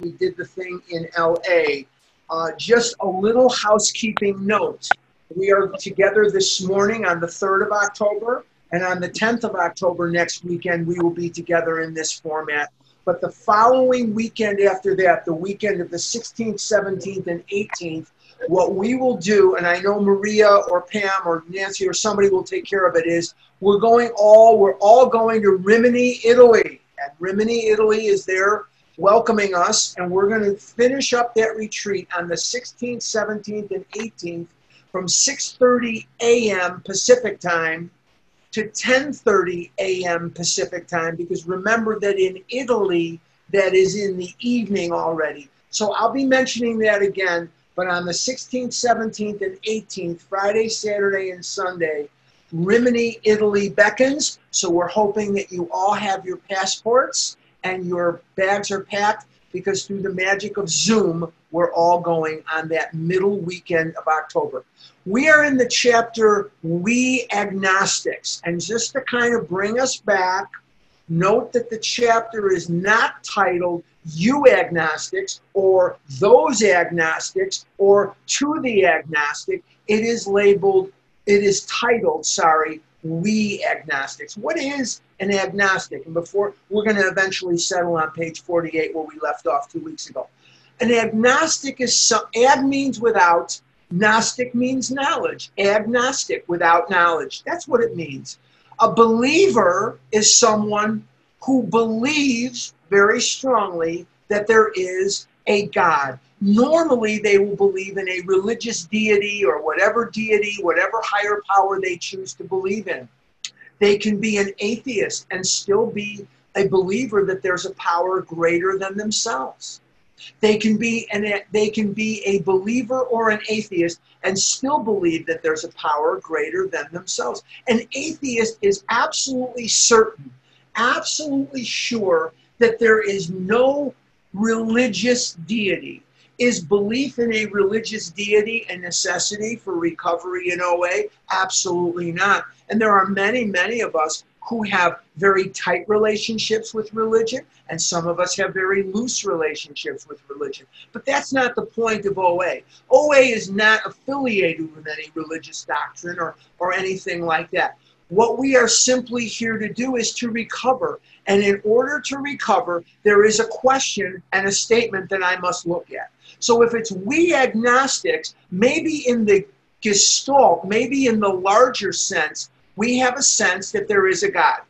we did the thing in LA. Uh, just a little housekeeping note. We are together this morning on the 3rd of October, and on the 10th of October next weekend, we will be together in this format. But the following weekend after that, the weekend of the 16th, 17th, and 18th, what we will do, and I know Maria or Pam or Nancy or somebody will take care of it, is we're going all, we're all going to Rimini, Italy. And Rimini, Italy is there welcoming us, and we're going to finish up that retreat on the 16th, 17th, and 18th from 6:30 a.m. Pacific time to 10:30 a.m. Pacific time because remember that in Italy that is in the evening already. So I'll be mentioning that again, but on the 16th, 17th and 18th, Friday, Saturday and Sunday, Rimini, Italy beckons. So we're hoping that you all have your passports and your bags are packed because through the magic of Zoom, we're all going on that middle weekend of October. We are in the chapter We Agnostics. And just to kind of bring us back, note that the chapter is not titled You Agnostics or Those Agnostics or To the Agnostic. It is labeled, it is titled, sorry, We Agnostics. What is an agnostic? And before we're going to eventually settle on page 48 where we left off two weeks ago. An agnostic is some, ag means without, Gnostic means knowledge. Agnostic, without knowledge. That's what it means. A believer is someone who believes very strongly that there is a God. Normally, they will believe in a religious deity or whatever deity, whatever higher power they choose to believe in. They can be an atheist and still be a believer that there's a power greater than themselves. They can be an they can be a believer or an atheist and still believe that there's a power greater than themselves. An atheist is absolutely certain, absolutely sure that there is no religious deity. Is belief in a religious deity a necessity for recovery in OA? Absolutely not. And there are many, many of us who have very tight relationships with religion, and some of us have very loose relationships with religion. But that's not the point of OA. OA is not affiliated with any religious doctrine or, or anything like that. What we are simply here to do is to recover. And in order to recover, there is a question and a statement that I must look at. So if it's we agnostics, maybe in the gestalt, maybe in the larger sense, we have a sense that there is a God.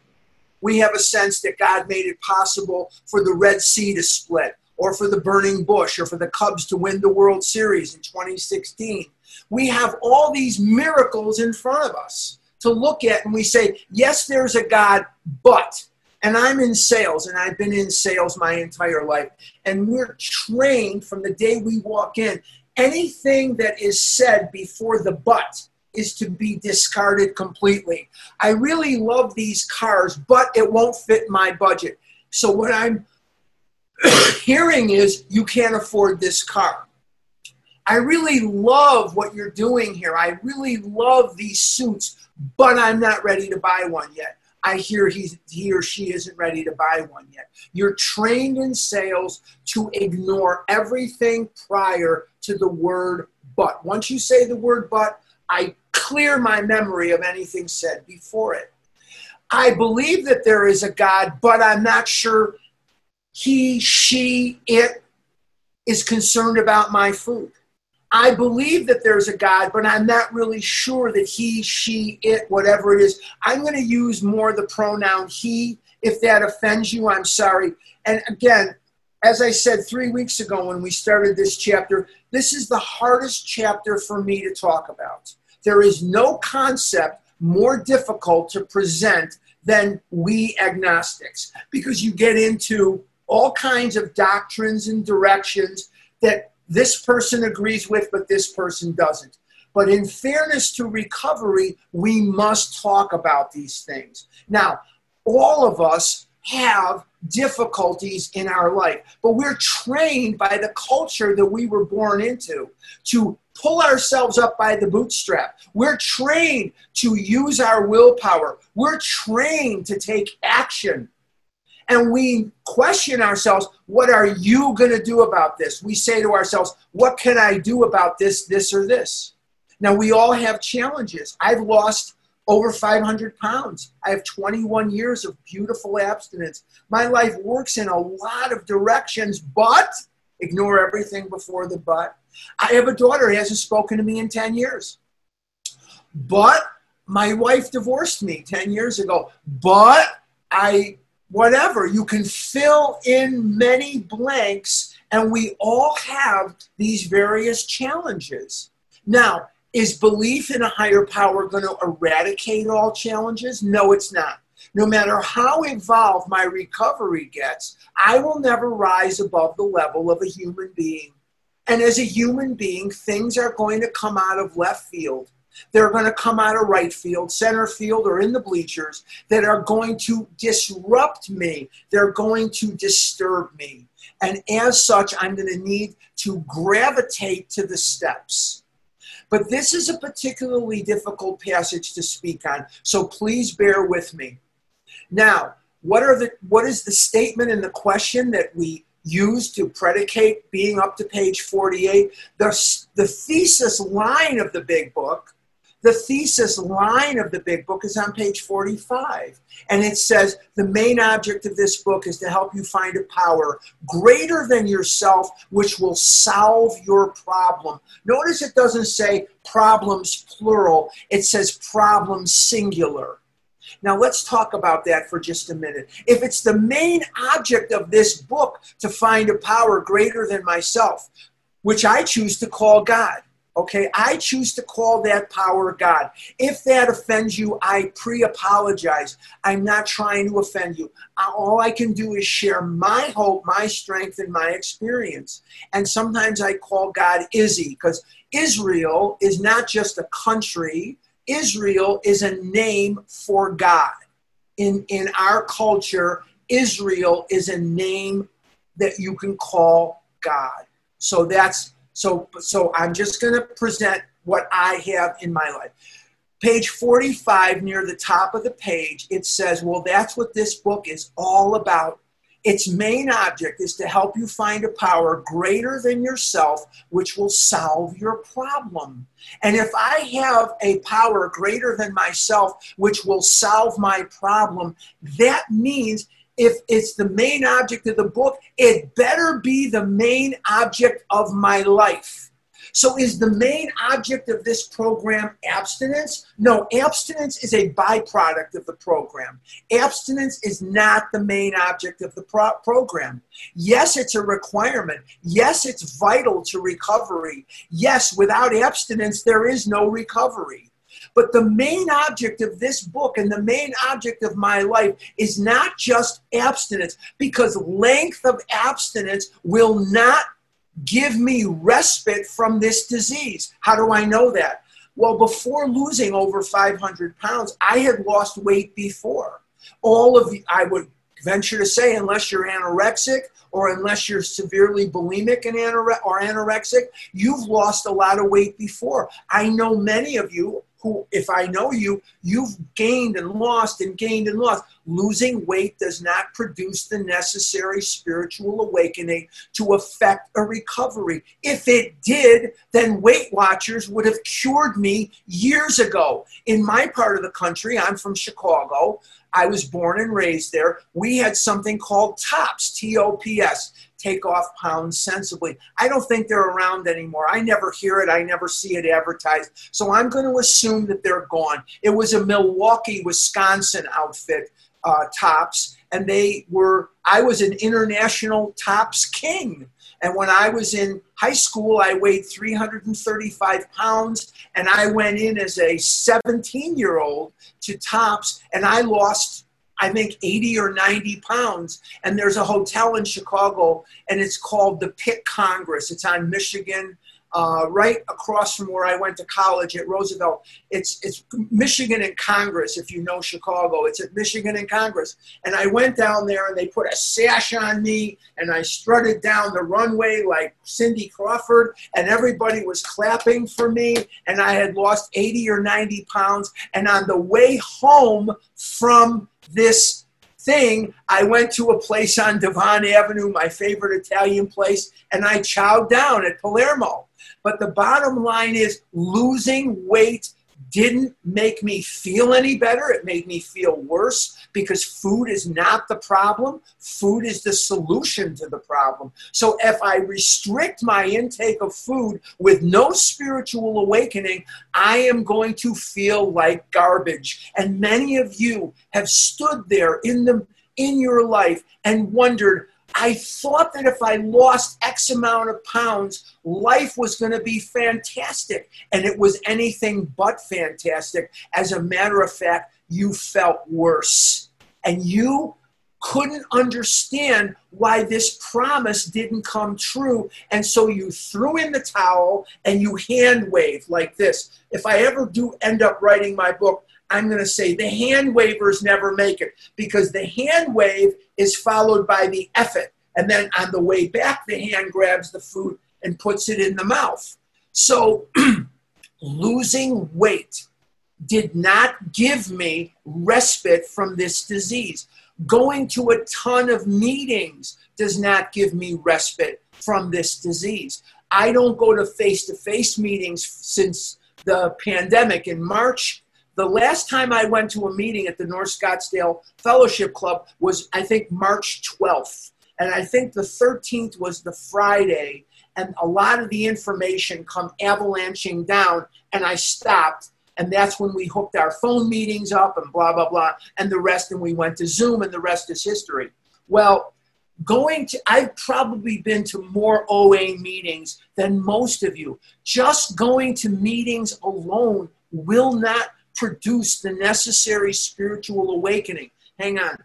We have a sense that God made it possible for the Red Sea to split, or for the burning bush, or for the Cubs to win the World Series in 2016. We have all these miracles in front of us to look at, and we say, yes, there's a God, but. And I'm in sales, and I've been in sales my entire life. And we're trained from the day we walk in. Anything that is said before the but is to be discarded completely. I really love these cars, but it won't fit my budget. So what I'm hearing is you can't afford this car. I really love what you're doing here. I really love these suits, but I'm not ready to buy one yet. I hear he's, he or she isn't ready to buy one yet. You're trained in sales to ignore everything prior to the word but. Once you say the word but, I clear my memory of anything said before it. I believe that there is a God, but I'm not sure he, she, it is concerned about my food. I believe that there's a God, but I'm not really sure that he, she, it, whatever it is. I'm going to use more the pronoun he. If that offends you, I'm sorry. And again, as I said three weeks ago when we started this chapter, this is the hardest chapter for me to talk about. There is no concept more difficult to present than we agnostics because you get into all kinds of doctrines and directions that this person agrees with, but this person doesn't. But in fairness to recovery, we must talk about these things. Now, all of us have difficulties in our life, but we're trained by the culture that we were born into to pull ourselves up by the bootstrap. We're trained to use our willpower. We're trained to take action. and we question ourselves, what are you going to do about this? We say to ourselves, what can I do about this, this, or this? Now, we all have challenges. I've lost over 500 pounds. I have 21 years of beautiful abstinence. My life works in a lot of directions, but ignore everything before the but. I have a daughter who hasn't spoken to me in 10 years. But my wife divorced me 10 years ago. But I, whatever, you can fill in many blanks, and we all have these various challenges. Now, is belief in a higher power going to eradicate all challenges? No, it's not. No matter how evolved my recovery gets, I will never rise above the level of a human being. And as a human being, things are going to come out of left field. They're going to come out of right field, center field, or in the bleachers that are going to disrupt me. They're going to disturb me. And as such, I'm going to need to gravitate to the steps. But this is a particularly difficult passage to speak on, so please bear with me. Now, what are the what is the statement and the question that we use to predicate being up to page 48? The, the thesis line of the big book the thesis line of the big book is on page 45. And it says the main object of this book is to help you find a power greater than yourself, which will solve your problem. Notice it doesn't say problems plural, it says problems singular. Now, let's talk about that for just a minute. If it's the main object of this book to find a power greater than myself, which I choose to call God, Okay, I choose to call that power God. If that offends you, I pre apologize. I'm not trying to offend you. All I can do is share my hope, my strength, and my experience. And sometimes I call God Izzy because Israel is not just a country, Israel is a name for God. In, in our culture, Israel is a name that you can call God. So that's so, so I'm just going to present what I have in my life. Page 45, near the top of the page, it says, Well, that's what this book is all about. Its main object is to help you find a power greater than yourself, which will solve your problem. And if I have a power greater than myself, which will solve my problem, that means if it's the main object of the book, it better be the main object of my life. So, is the main object of this program abstinence? No, abstinence is a byproduct of the program. Abstinence is not the main object of the pro- program. Yes, it's a requirement. Yes, it's vital to recovery. Yes, without abstinence, there is no recovery. But the main object of this book and the main object of my life is not just abstinence, because length of abstinence will not give me respite from this disease. How do I know that? Well, before losing over 500 pounds, I had lost weight before. All of the, I would venture to say, unless you're anorexic or unless you're severely bulimic and anore- or anorexic, you've lost a lot of weight before. I know many of you who, if I know you, you've gained and lost and gained and lost. Losing weight does not produce the necessary spiritual awakening to affect a recovery. If it did, then Weight Watchers would have cured me years ago. In my part of the country, I'm from Chicago. I was born and raised there. We had something called TOPS, T O P S, take off pounds sensibly. I don't think they're around anymore. I never hear it, I never see it advertised. So I'm going to assume that they're gone. It was a Milwaukee, Wisconsin outfit, uh, Tops, and they were, I was an international Tops king. And when I was in high school, I weighed 335 pounds, and I went in as a 17 year old to Tops, and I lost I think 80 or 90 pounds. And there's a hotel in Chicago, and it's called the Pick Congress. It's on Michigan, uh, right across from where I went to college at Roosevelt. It's, it's Michigan and Congress, if you know Chicago. It's at Michigan and Congress. And I went down there, and they put a sash on me, and I strutted down the runway like Cindy Crawford, and everybody was clapping for me. And I had lost 80 or 90 pounds. And on the way home from this thing, I went to a place on Devon Avenue, my favorite Italian place, and I chowed down at Palermo. But the bottom line is losing weight didn't make me feel any better. It made me feel worse because food is not the problem. Food is the solution to the problem. So if I restrict my intake of food with no spiritual awakening, I am going to feel like garbage. And many of you have stood there in the in your life and wondered, I thought that if I lost X amount of pounds, life was going to be fantastic. And it was anything but fantastic. As a matter of fact, you felt worse. And you couldn't understand why this promise didn't come true. And so you threw in the towel and you hand waved like this. If I ever do end up writing my book, I'm going to say the hand wavers never make it because the hand wave is followed by the effort. And then on the way back, the hand grabs the food and puts it in the mouth. So losing weight did not give me respite from this disease. Going to a ton of meetings does not give me respite from this disease. I don't go to face to face meetings since the pandemic in March the last time I went to a meeting at the North Scottsdale Fellowship Club was, I think, March 12th. And I think the 13th was the Friday. And a lot of the information come avalanching down. And I stopped. And that's when we hooked our phone meetings up and blah, blah, blah. And the rest, and we went to Zoom, and the rest is history. Well, going to i've probably been to more oa meetings than most of you just going to meetings alone will not produce the necessary spiritual awakening. Hang on.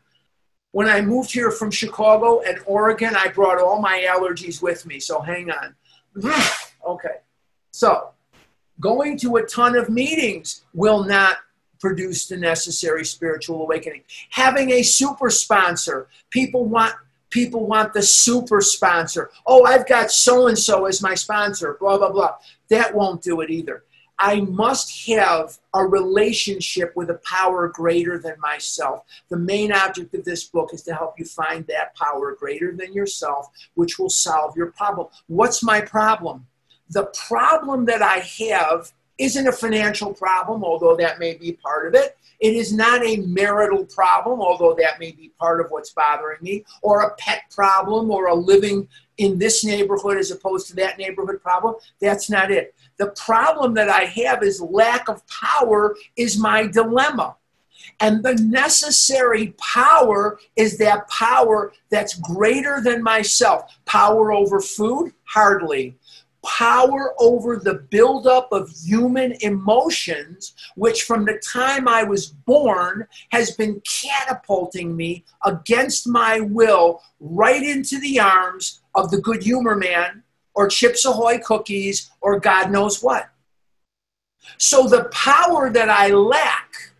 When I moved here from Chicago and Oregon, I brought all my allergies with me. So hang on. okay. So going to a ton of meetings will not produce the necessary spiritual awakening. Having a super sponsor, people want people want the super sponsor. Oh, I've got so and so as my sponsor, blah blah blah. That won't do it either. I must have a relationship with a power greater than myself. The main object of this book is to help you find that power greater than yourself, which will solve your problem. What's my problem? The problem that I have isn't a financial problem, although that may be part of it. It is not a marital problem, although that may be part of what's bothering me, or a pet problem, or a living in this neighborhood as opposed to that neighborhood problem. That's not it. The problem that I have is lack of power is my dilemma. And the necessary power is that power that's greater than myself. Power over food? Hardly. Power over the buildup of human emotions, which from the time I was born has been catapulting me against my will right into the arms of the good humor man or Chips Ahoy cookies or God knows what. So the power that I lack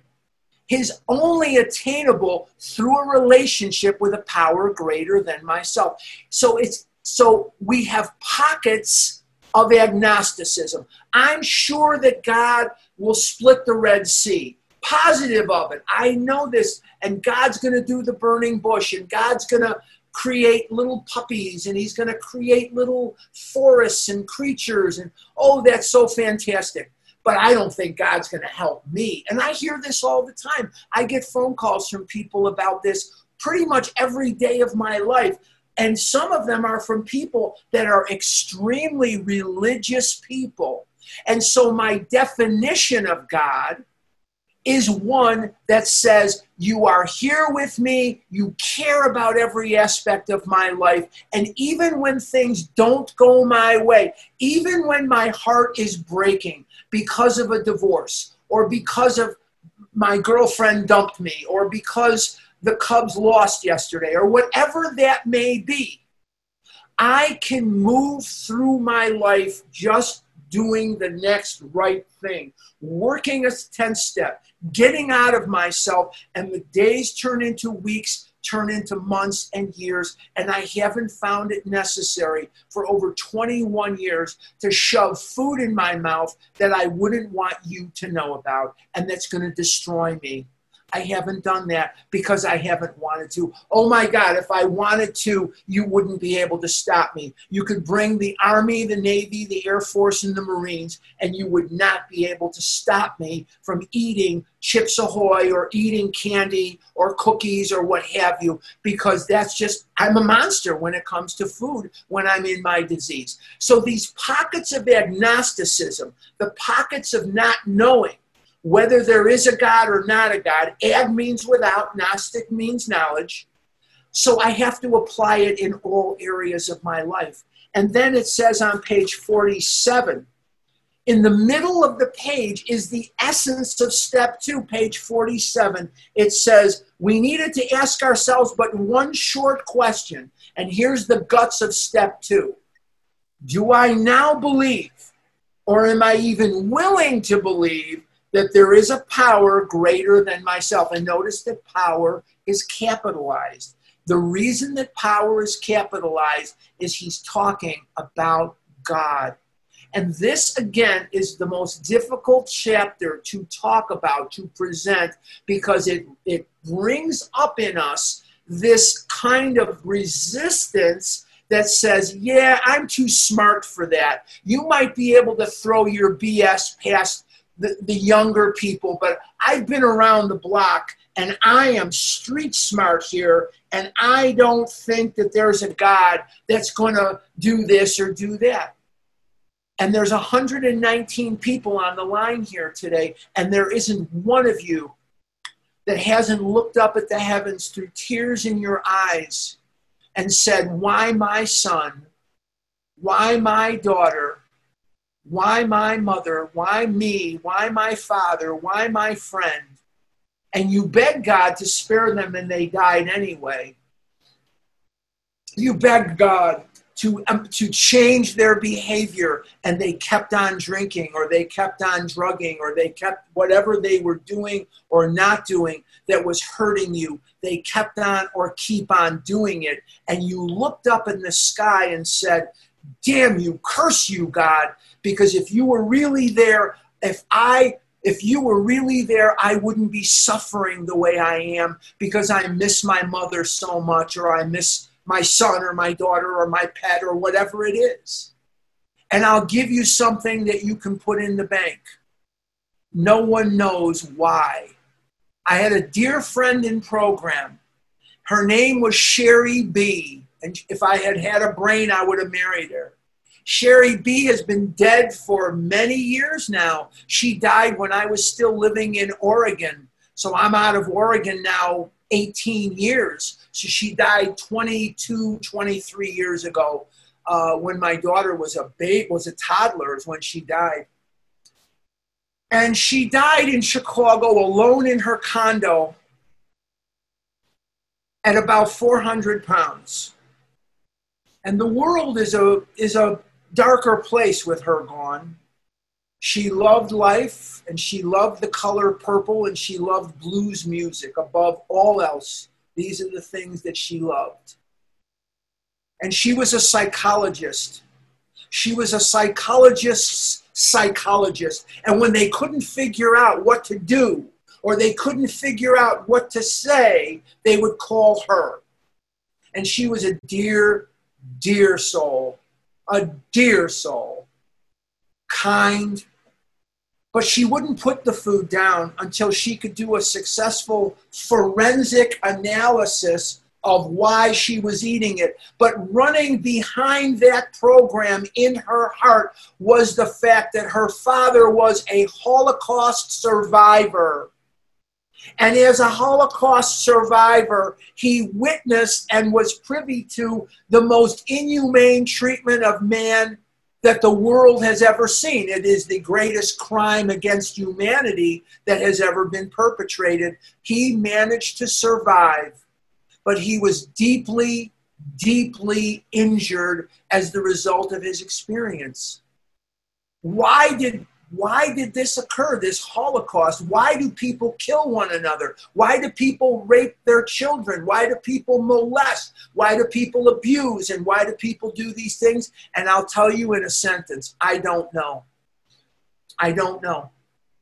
is only attainable through a relationship with a power greater than myself. So it's so we have pockets of agnosticism. I'm sure that God will split the Red Sea. Positive of it. I know this, and God's going to do the burning bush, and God's going to create little puppies and he's going to create little forests and creatures and oh that's so fantastic. But i don't think god's going to help me. And i hear this all the time. I get phone calls from people about this pretty much every day of my life. And some of them are from people that are extremely religious people. And so my definition of god is one that says, You are here with me, you care about every aspect of my life, and even when things don't go my way, even when my heart is breaking because of a divorce, or because of my girlfriend dumped me, or because the Cubs lost yesterday, or whatever that may be, I can move through my life just doing the next right thing, working a 10 step, getting out of myself, and the days turn into weeks, turn into months and years, and I haven't found it necessary for over 21 years to shove food in my mouth that I wouldn't want you to know about and that's going to destroy me. I haven't done that because I haven't wanted to. Oh my God, if I wanted to, you wouldn't be able to stop me. You could bring the Army, the Navy, the Air Force, and the Marines, and you would not be able to stop me from eating Chips Ahoy or eating candy or cookies or what have you, because that's just, I'm a monster when it comes to food when I'm in my disease. So these pockets of agnosticism, the pockets of not knowing, whether there is a God or not a God. Ag means without, Gnostic means knowledge. So I have to apply it in all areas of my life. And then it says on page 47, in the middle of the page is the essence of step two, page 47. It says, We needed to ask ourselves but one short question. And here's the guts of step two Do I now believe, or am I even willing to believe, that there is a power greater than myself. And notice that power is capitalized. The reason that power is capitalized is he's talking about God. And this, again, is the most difficult chapter to talk about, to present, because it, it brings up in us this kind of resistance that says, Yeah, I'm too smart for that. You might be able to throw your BS past the, the younger people, but I've been around the block and I am street smart here, and I don't think that there's a God that's going to do this or do that. And there's 119 people on the line here today, and there isn't one of you that hasn't looked up at the heavens through tears in your eyes and said, Why my son? Why my daughter? Why my mother? Why me? Why my father? Why my friend? And you beg God to spare them and they died anyway. You beg God to, um, to change their behavior and they kept on drinking or they kept on drugging or they kept whatever they were doing or not doing that was hurting you. They kept on or keep on doing it. And you looked up in the sky and said, Damn you, curse you, God, because if you were really there, if I if you were really there, I wouldn't be suffering the way I am because I miss my mother so much, or I miss my son, or my daughter, or my pet, or whatever it is. And I'll give you something that you can put in the bank. No one knows why. I had a dear friend in program. Her name was Sherry B. And if I had had a brain, I would have married her. Sherry B has been dead for many years now. She died when I was still living in Oregon. So I'm out of Oregon now 18 years. So she died 22, 23 years ago uh, when my daughter was a babe, was a toddler is when she died. And she died in Chicago alone in her condo at about 400 pounds. And the world is a, is a darker place with her gone. She loved life and she loved the color purple and she loved blues music above all else. These are the things that she loved. And she was a psychologist. She was a psychologist's psychologist. And when they couldn't figure out what to do or they couldn't figure out what to say, they would call her. And she was a dear, dear soul a dear soul, kind, but she wouldn't put the food down until she could do a successful forensic analysis of why she was eating it. But running behind that program in her heart was the fact that her father was a Holocaust survivor. And as a Holocaust survivor, he witnessed and was privy to the most inhumane treatment of man that the world has ever seen. It is the greatest crime against humanity that has ever been perpetrated. He managed to survive, but he was deeply, deeply injured as the result of his experience. Why did why did this occur, this Holocaust? Why do people kill one another? Why do people rape their children? Why do people molest? Why do people abuse? And why do people do these things? And I'll tell you in a sentence I don't know. I don't know.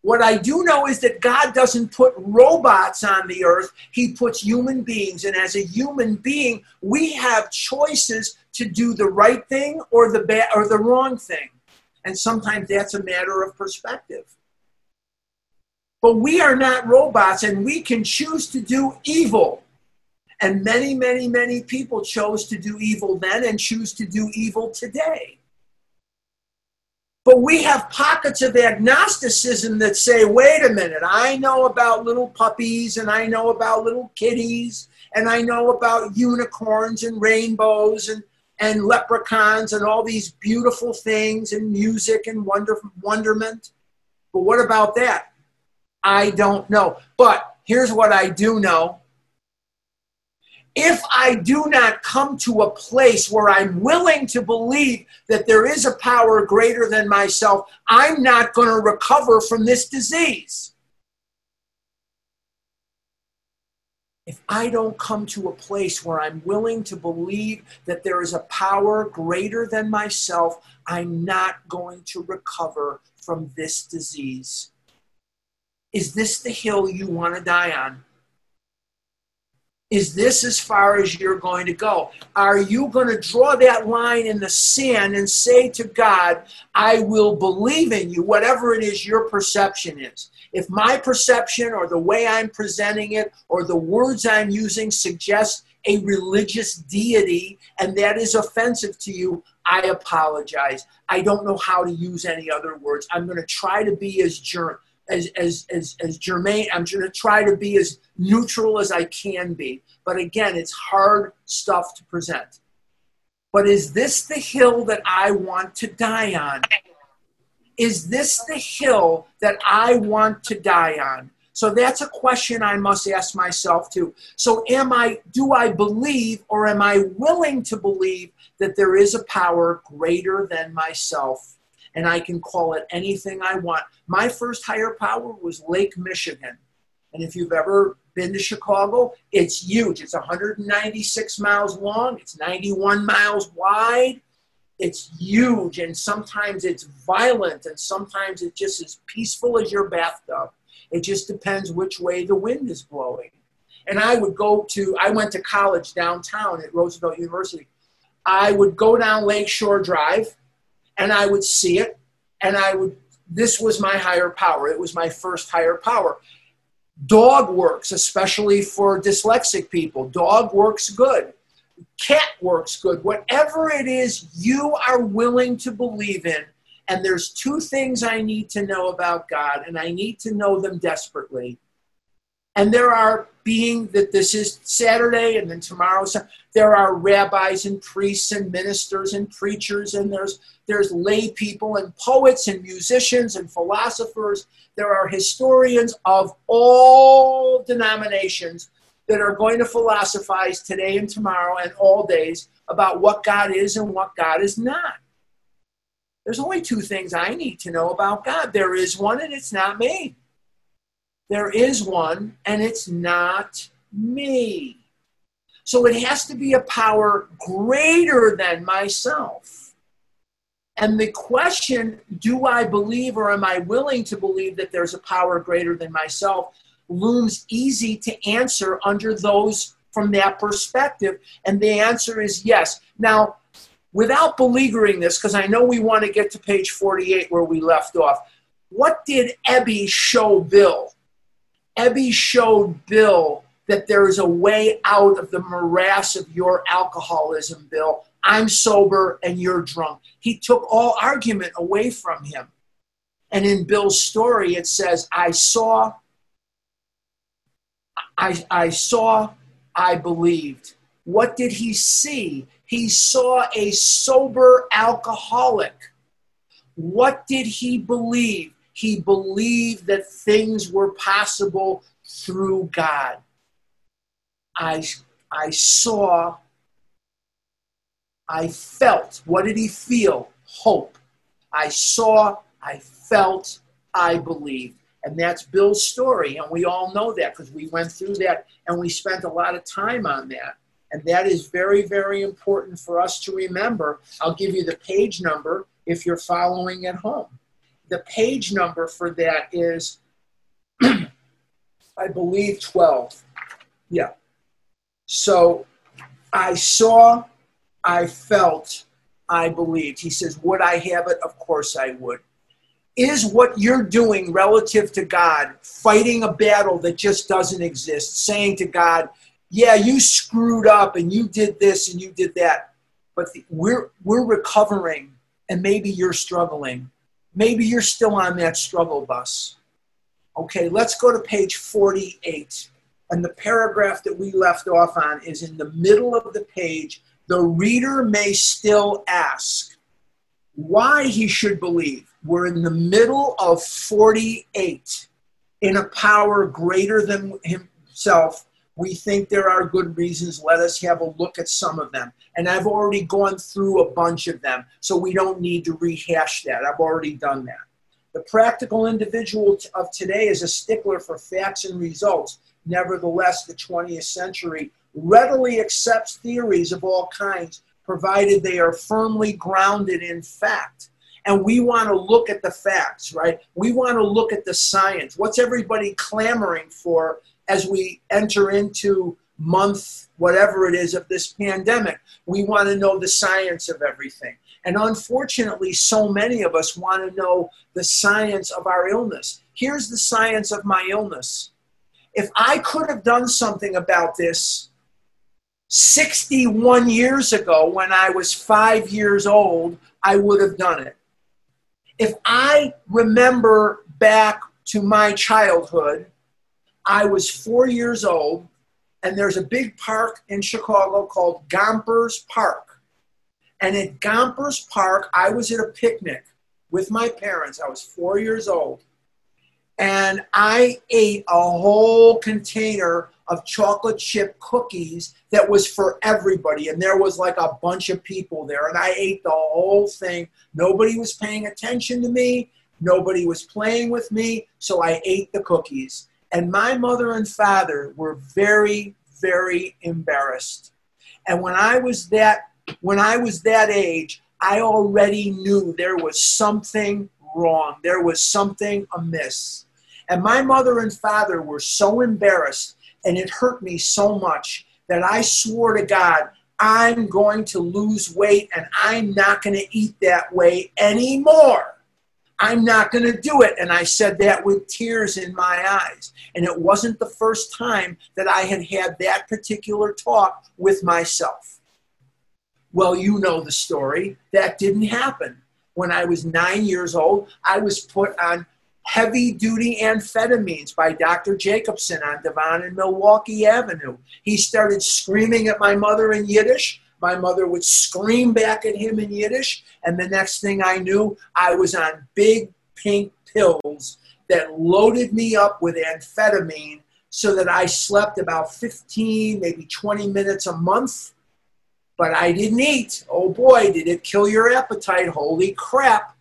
What I do know is that God doesn't put robots on the earth, He puts human beings. And as a human being, we have choices to do the right thing or the bad or the wrong thing. And sometimes that's a matter of perspective. But we are not robots and we can choose to do evil. And many, many, many people chose to do evil then and choose to do evil today. But we have pockets of agnosticism that say, wait a minute, I know about little puppies and I know about little kitties and I know about unicorns and rainbows and, and leprechauns and all these beautiful things and music and wonder, wonderment. But what about that? I don't know. But here's what I do know if I do not come to a place where I'm willing to believe that there is a power greater than myself, I'm not going to recover from this disease. If I don't come to a place where I'm willing to believe that there is a power greater than myself, I'm not going to recover from this disease. Is this the hill you want to die on? Is this as far as you're going to go? Are you going to draw that line in the sand and say to God, I will believe in you, whatever it is your perception is? If my perception or the way I'm presenting it or the words I'm using suggest a religious deity and that is offensive to you, I apologize. I don't know how to use any other words. I'm going to try to be as germ as as as, as germane. I'm going to try to be as neutral as I can be. But again, it's hard stuff to present. But is this the hill that I want to die on? Is this the hill that I want to die on? So that's a question I must ask myself too. So am I do I believe or am I willing to believe that there is a power greater than myself and I can call it anything I want. My first higher power was Lake Michigan. And if you've ever been to Chicago, it's huge. It's 196 miles long, it's 91 miles wide. It's huge, and sometimes it's violent, and sometimes it's just as peaceful as your bathtub. It just depends which way the wind is blowing. And I would go to, I went to college downtown at Roosevelt University. I would go down Lakeshore Drive and I would see it, and I would, this was my higher power. It was my first higher power. Dog works, especially for dyslexic people. Dog works good. Cat works good. Whatever it is you are willing to believe in, and there's two things I need to know about God, and I need to know them desperately. And there are, being that this is Saturday and then tomorrow, there are rabbis and priests and ministers and preachers, and there's, there's lay people and poets and musicians and philosophers. There are historians of all denominations that are going to philosophize today and tomorrow and all days about what God is and what God is not. There's only two things I need to know about God there is one, and it's not me. There is one, and it's not me. So it has to be a power greater than myself. And the question, do I believe or am I willing to believe that there's a power greater than myself, looms easy to answer under those from that perspective. And the answer is yes. Now, without beleaguering this, because I know we want to get to page 48 where we left off, what did Ebby show Bill? Ebby showed Bill that there is a way out of the morass of your alcoholism, Bill. I'm sober and you're drunk. He took all argument away from him. And in Bill's story, it says, I saw, I, I saw, I believed. What did he see? He saw a sober alcoholic. What did he believe? He believed that things were possible through God. I, I saw, I felt. What did he feel? Hope. I saw, I felt, I believed. And that's Bill's story. And we all know that because we went through that and we spent a lot of time on that. And that is very, very important for us to remember. I'll give you the page number if you're following at home the page number for that is, I believe, 12. Yeah. So I saw, I felt, I believed. He says, Would I have it? Of course I would. Is what you're doing relative to God fighting a battle that just doesn't exist, saying to God, Yeah, you screwed up and you did this and you did that, but the, we're, we're recovering and maybe you're struggling. Maybe you're still on that struggle bus. Okay, let's go to page 48. And the paragraph that we left off on is in the middle of the page. The reader may still ask why he should believe. We're in the middle of 48 in a power greater than himself. We think there are good reasons. Let us have a look at some of them. And I've already gone through a bunch of them, so we don't need to rehash that. I've already done that. The practical individual of today is a stickler for facts and results. Nevertheless, the 20th century readily accepts theories of all kinds, provided they are firmly grounded in fact. And we want to look at the facts, right? We want to look at the science. What's everybody clamoring for as we enter into month, whatever it is, of this pandemic? We want to know the science of everything. And unfortunately, so many of us want to know the science of our illness. Here's the science of my illness. If I could have done something about this 61 years ago when I was five years old, I would have done it. If I remember back to my childhood, I was four years old, and there's a big park in Chicago called Gompers Park. And at Gompers Park, I was at a picnic with my parents. I was four years old. And I ate a whole container of chocolate chip cookies that was for everybody. And there was like a bunch of people there. And I ate the whole thing. Nobody was paying attention to me, nobody was playing with me. So I ate the cookies. And my mother and father were very, very embarrassed. And when I was that when I was that age, I already knew there was something wrong. There was something amiss. And my mother and father were so embarrassed, and it hurt me so much that I swore to God, I'm going to lose weight and I'm not going to eat that way anymore. I'm not going to do it. And I said that with tears in my eyes. And it wasn't the first time that I had had that particular talk with myself. Well, you know the story. That didn't happen. When I was nine years old, I was put on heavy duty amphetamines by Dr. Jacobson on Devon and Milwaukee Avenue. He started screaming at my mother in Yiddish. My mother would scream back at him in Yiddish. And the next thing I knew, I was on big pink pills that loaded me up with amphetamine so that I slept about 15, maybe 20 minutes a month but I didn't eat. Oh boy, did it kill your appetite. Holy crap.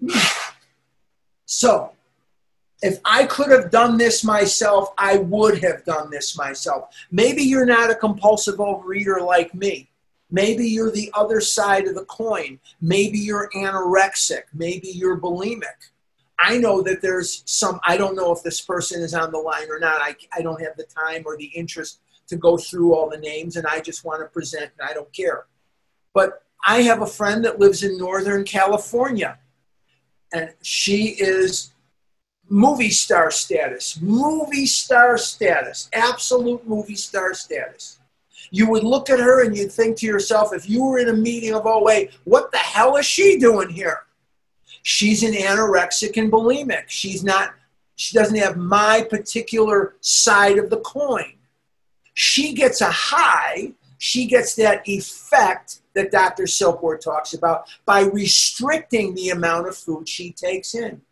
so, if I could have done this myself, I would have done this myself. Maybe you're not a compulsive overeater like me. Maybe you're the other side of the coin. Maybe you're anorexic. Maybe you're bulimic. I know that there's some, I don't know if this person is on the line or not. I, I don't have the time or the interest to go through all the names, and I just want to present, and I don't care. But I have a friend that lives in Northern California, and she is movie star status, movie star status, absolute movie star status. You would look at her and you'd think to yourself, if you were in a meeting of OA, what the hell is she doing here? She's an anorexic and bulimic. She's not, she doesn't have my particular side of the coin she gets a high, she gets that effect that Dr. Silkworth talks about by restricting the amount of food she takes in.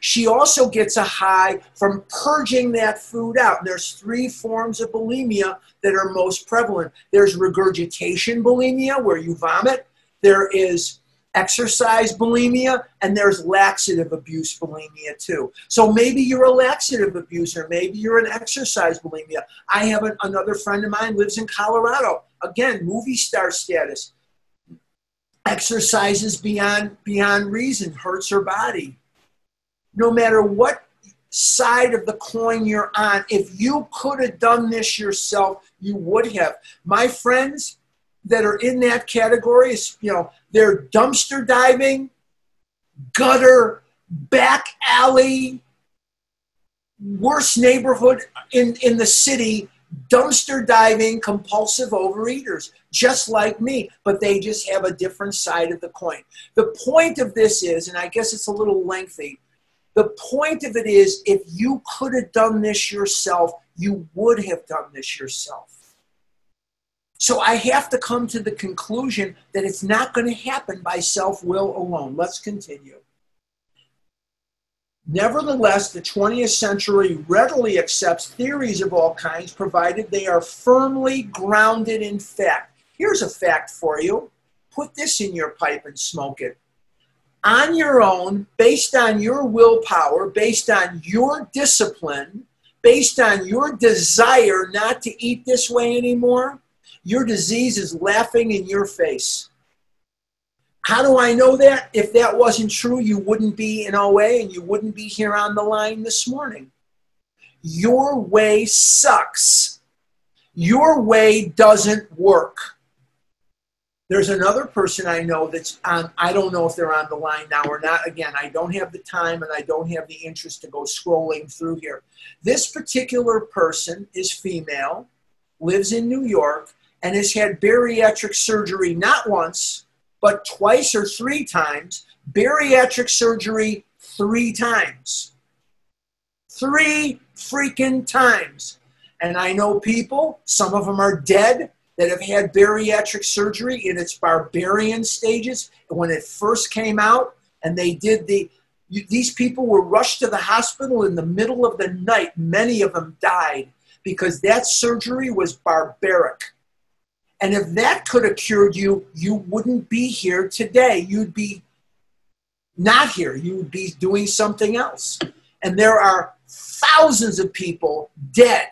She also gets a high from purging that food out. There's three forms of bulimia that are most prevalent. There's regurgitation bulimia, where you vomit. There is exercise bulimia and there's laxative abuse bulimia too. So maybe you're a laxative abuser, maybe you're an exercise bulimia. I have an, another friend of mine lives in Colorado. Again, movie star status. exercises beyond beyond reason hurts her body no matter what side of the coin you're on if you could have done this yourself you would have my friends that are in that category is you know they're dumpster diving gutter back alley worst neighborhood in in the city dumpster diving compulsive overeaters, just like me, but they just have a different side of the coin. The point of this is, and I guess it's a little lengthy, the point of it is if you could have done this yourself, you would have done this yourself. So I have to come to the conclusion that it's not going to happen by self will alone. Let's continue. Nevertheless, the 20th century readily accepts theories of all kinds, provided they are firmly grounded in fact. Here's a fact for you put this in your pipe and smoke it. On your own, based on your willpower, based on your discipline, based on your desire not to eat this way anymore, your disease is laughing in your face. How do I know that? If that wasn't true, you wouldn't be in OA and you wouldn't be here on the line this morning. Your way sucks. Your way doesn't work. There's another person I know that's on, I don't know if they're on the line now or not. Again, I don't have the time and I don't have the interest to go scrolling through here. This particular person is female, lives in New York, and has had bariatric surgery not once, but twice or three times, bariatric surgery three times. Three freaking times. And I know people, some of them are dead, that have had bariatric surgery in its barbarian stages. When it first came out, and they did the, these people were rushed to the hospital in the middle of the night. Many of them died because that surgery was barbaric. And if that could have cured you, you wouldn't be here today. You'd be not here. You would be doing something else. And there are thousands of people dead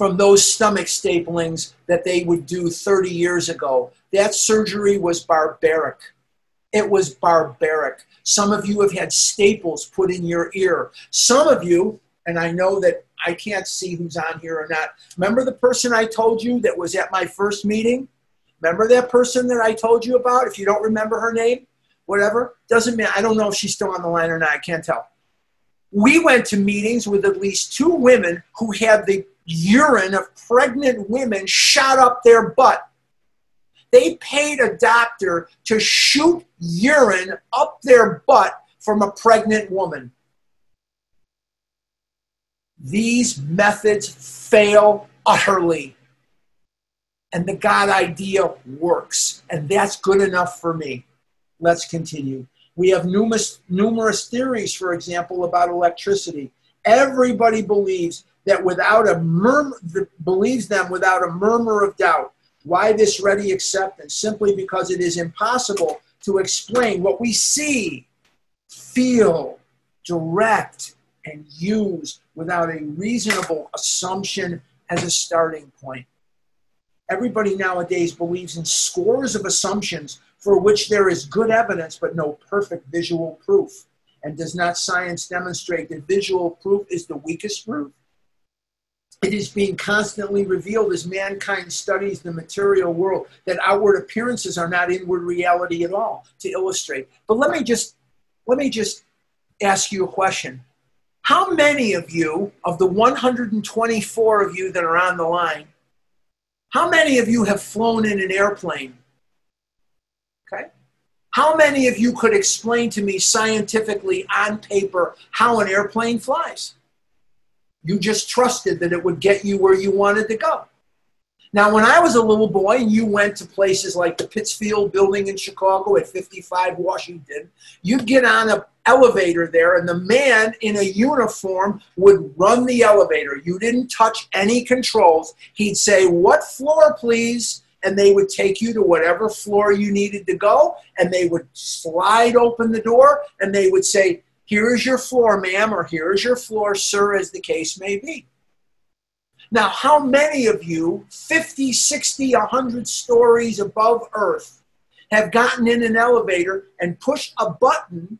from those stomach staplings that they would do 30 years ago. That surgery was barbaric. It was barbaric. Some of you have had staples put in your ear. Some of you, and I know that I can't see who's on here or not. Remember the person I told you that was at my first meeting? Remember that person that I told you about? If you don't remember her name, whatever, doesn't matter. I don't know if she's still on the line or not. I can't tell. We went to meetings with at least two women who had the urine of pregnant women shot up their butt. They paid a doctor to shoot urine up their butt from a pregnant woman. These methods fail utterly. And the God idea works. And that's good enough for me. Let's continue. We have numerous, numerous theories, for example, about electricity. Everybody believes that without a murmur, believes them without a murmur of doubt. Why this ready acceptance? Simply because it is impossible to explain what we see, feel, direct, and use without a reasonable assumption as a starting point. Everybody nowadays believes in scores of assumptions for which there is good evidence but no perfect visual proof. And does not science demonstrate that visual proof is the weakest proof? It is being constantly revealed as mankind studies the material world that outward appearances are not inward reality at all to illustrate. But let me just let me just ask you a question. How many of you, of the 124 of you that are on the line, how many of you have flown in an airplane? Okay. How many of you could explain to me scientifically on paper how an airplane flies? You just trusted that it would get you where you wanted to go. Now, when I was a little boy and you went to places like the Pittsfield building in Chicago at 55 Washington, you'd get on an elevator there and the man in a uniform would run the elevator. You didn't touch any controls. He'd say, What floor, please? And they would take you to whatever floor you needed to go and they would slide open the door and they would say, Here is your floor, ma'am, or here is your floor, sir, as the case may be. Now, how many of you, 50, 60, 100 stories above Earth, have gotten in an elevator and pushed a button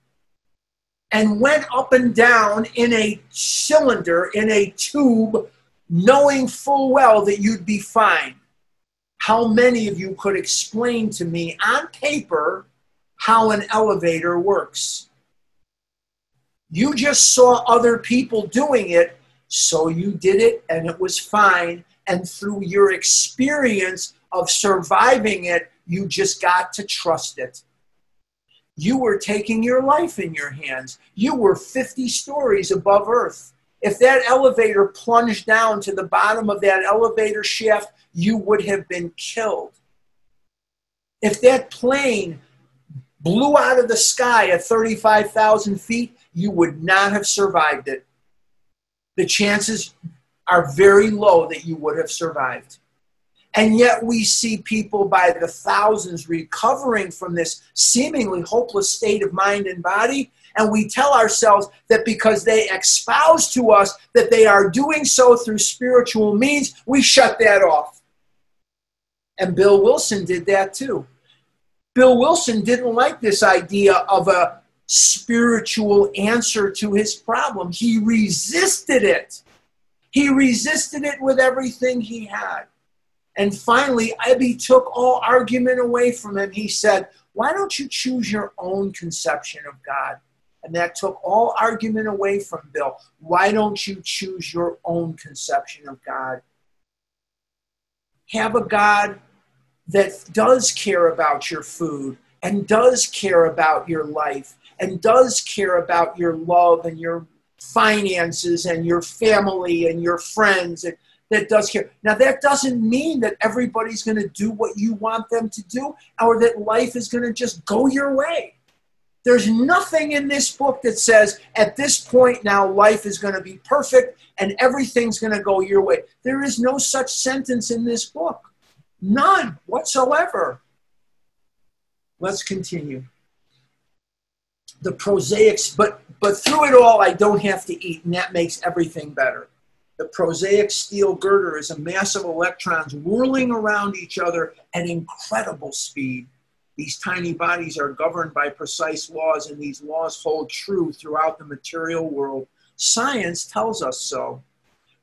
and went up and down in a cylinder, in a tube, knowing full well that you'd be fine? How many of you could explain to me on paper how an elevator works? You just saw other people doing it, so you did it and it was fine. And through your experience of surviving it, you just got to trust it. You were taking your life in your hands. You were 50 stories above Earth. If that elevator plunged down to the bottom of that elevator shaft, you would have been killed. If that plane blew out of the sky at 35,000 feet, you would not have survived it. The chances are very low that you would have survived. And yet we see people by the thousands recovering from this seemingly hopeless state of mind and body. And we tell ourselves that because they espouse to us that they are doing so through spiritual means, we shut that off. And Bill Wilson did that too. Bill Wilson didn't like this idea of a spiritual answer to his problem. He resisted it. He resisted it with everything he had. And finally, Ebby took all argument away from him. He said, Why don't you choose your own conception of God? And that took all argument away from Bill. Why don't you choose your own conception of God? Have a God that does care about your food and does care about your life and does care about your love and your finances and your family and your friends and that does care. Now, that doesn't mean that everybody's going to do what you want them to do or that life is going to just go your way. There's nothing in this book that says at this point now life is going to be perfect and everything's going to go your way. There is no such sentence in this book. None whatsoever. Let's continue. The prosaics, but but through it all, I don't have to eat, and that makes everything better. The prosaic steel girder is a mass of electrons whirling around each other at incredible speed. These tiny bodies are governed by precise laws, and these laws hold true throughout the material world. Science tells us so.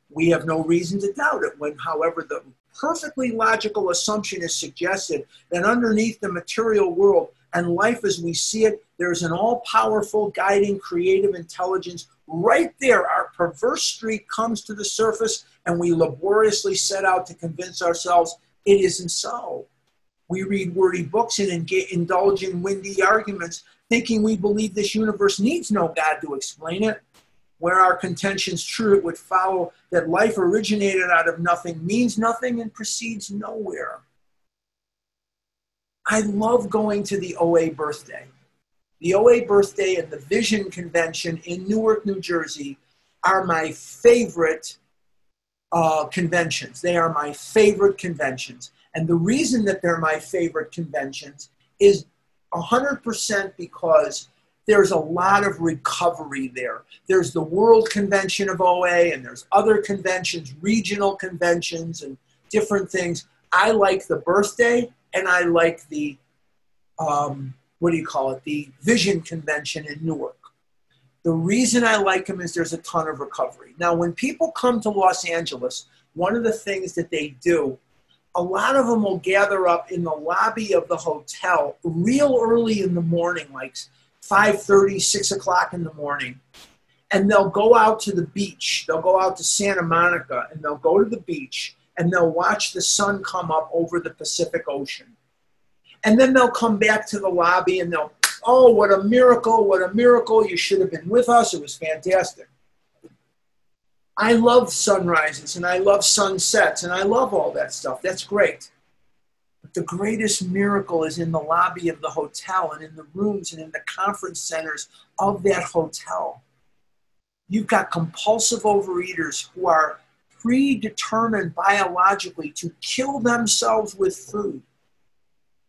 We have no reason to doubt it when, however, the perfectly logical assumption is suggested that underneath the material world and life as we see it, there's an all powerful, guiding, creative intelligence right there, our perverse streak comes to the surface, and we laboriously set out to convince ourselves it isn't so. We read wordy books and indulge in windy arguments, thinking we believe this universe needs no God to explain it. Where our contention's true, it would follow that life originated out of nothing, means nothing, and proceeds nowhere. I love going to the OA birthday. The OA birthday and the Vision Convention in Newark, New Jersey are my favorite uh, conventions. They are my favorite conventions. And the reason that they're my favorite conventions is 100% because there's a lot of recovery there. There's the World Convention of OA, and there's other conventions, regional conventions, and different things. I like the birthday, and I like the um, what do you call it, the Vision Convention in Newark. The reason I like them is there's a ton of recovery. Now, when people come to Los Angeles, one of the things that they do, a lot of them will gather up in the lobby of the hotel real early in the morning, like 5.30, 6 o'clock in the morning. And they'll go out to the beach. They'll go out to Santa Monica and they'll go to the beach and they'll watch the sun come up over the Pacific Ocean and then they'll come back to the lobby and they'll, oh, what a miracle, what a miracle. You should have been with us. It was fantastic. I love sunrises and I love sunsets and I love all that stuff. That's great. But the greatest miracle is in the lobby of the hotel and in the rooms and in the conference centers of that hotel. You've got compulsive overeaters who are predetermined biologically to kill themselves with food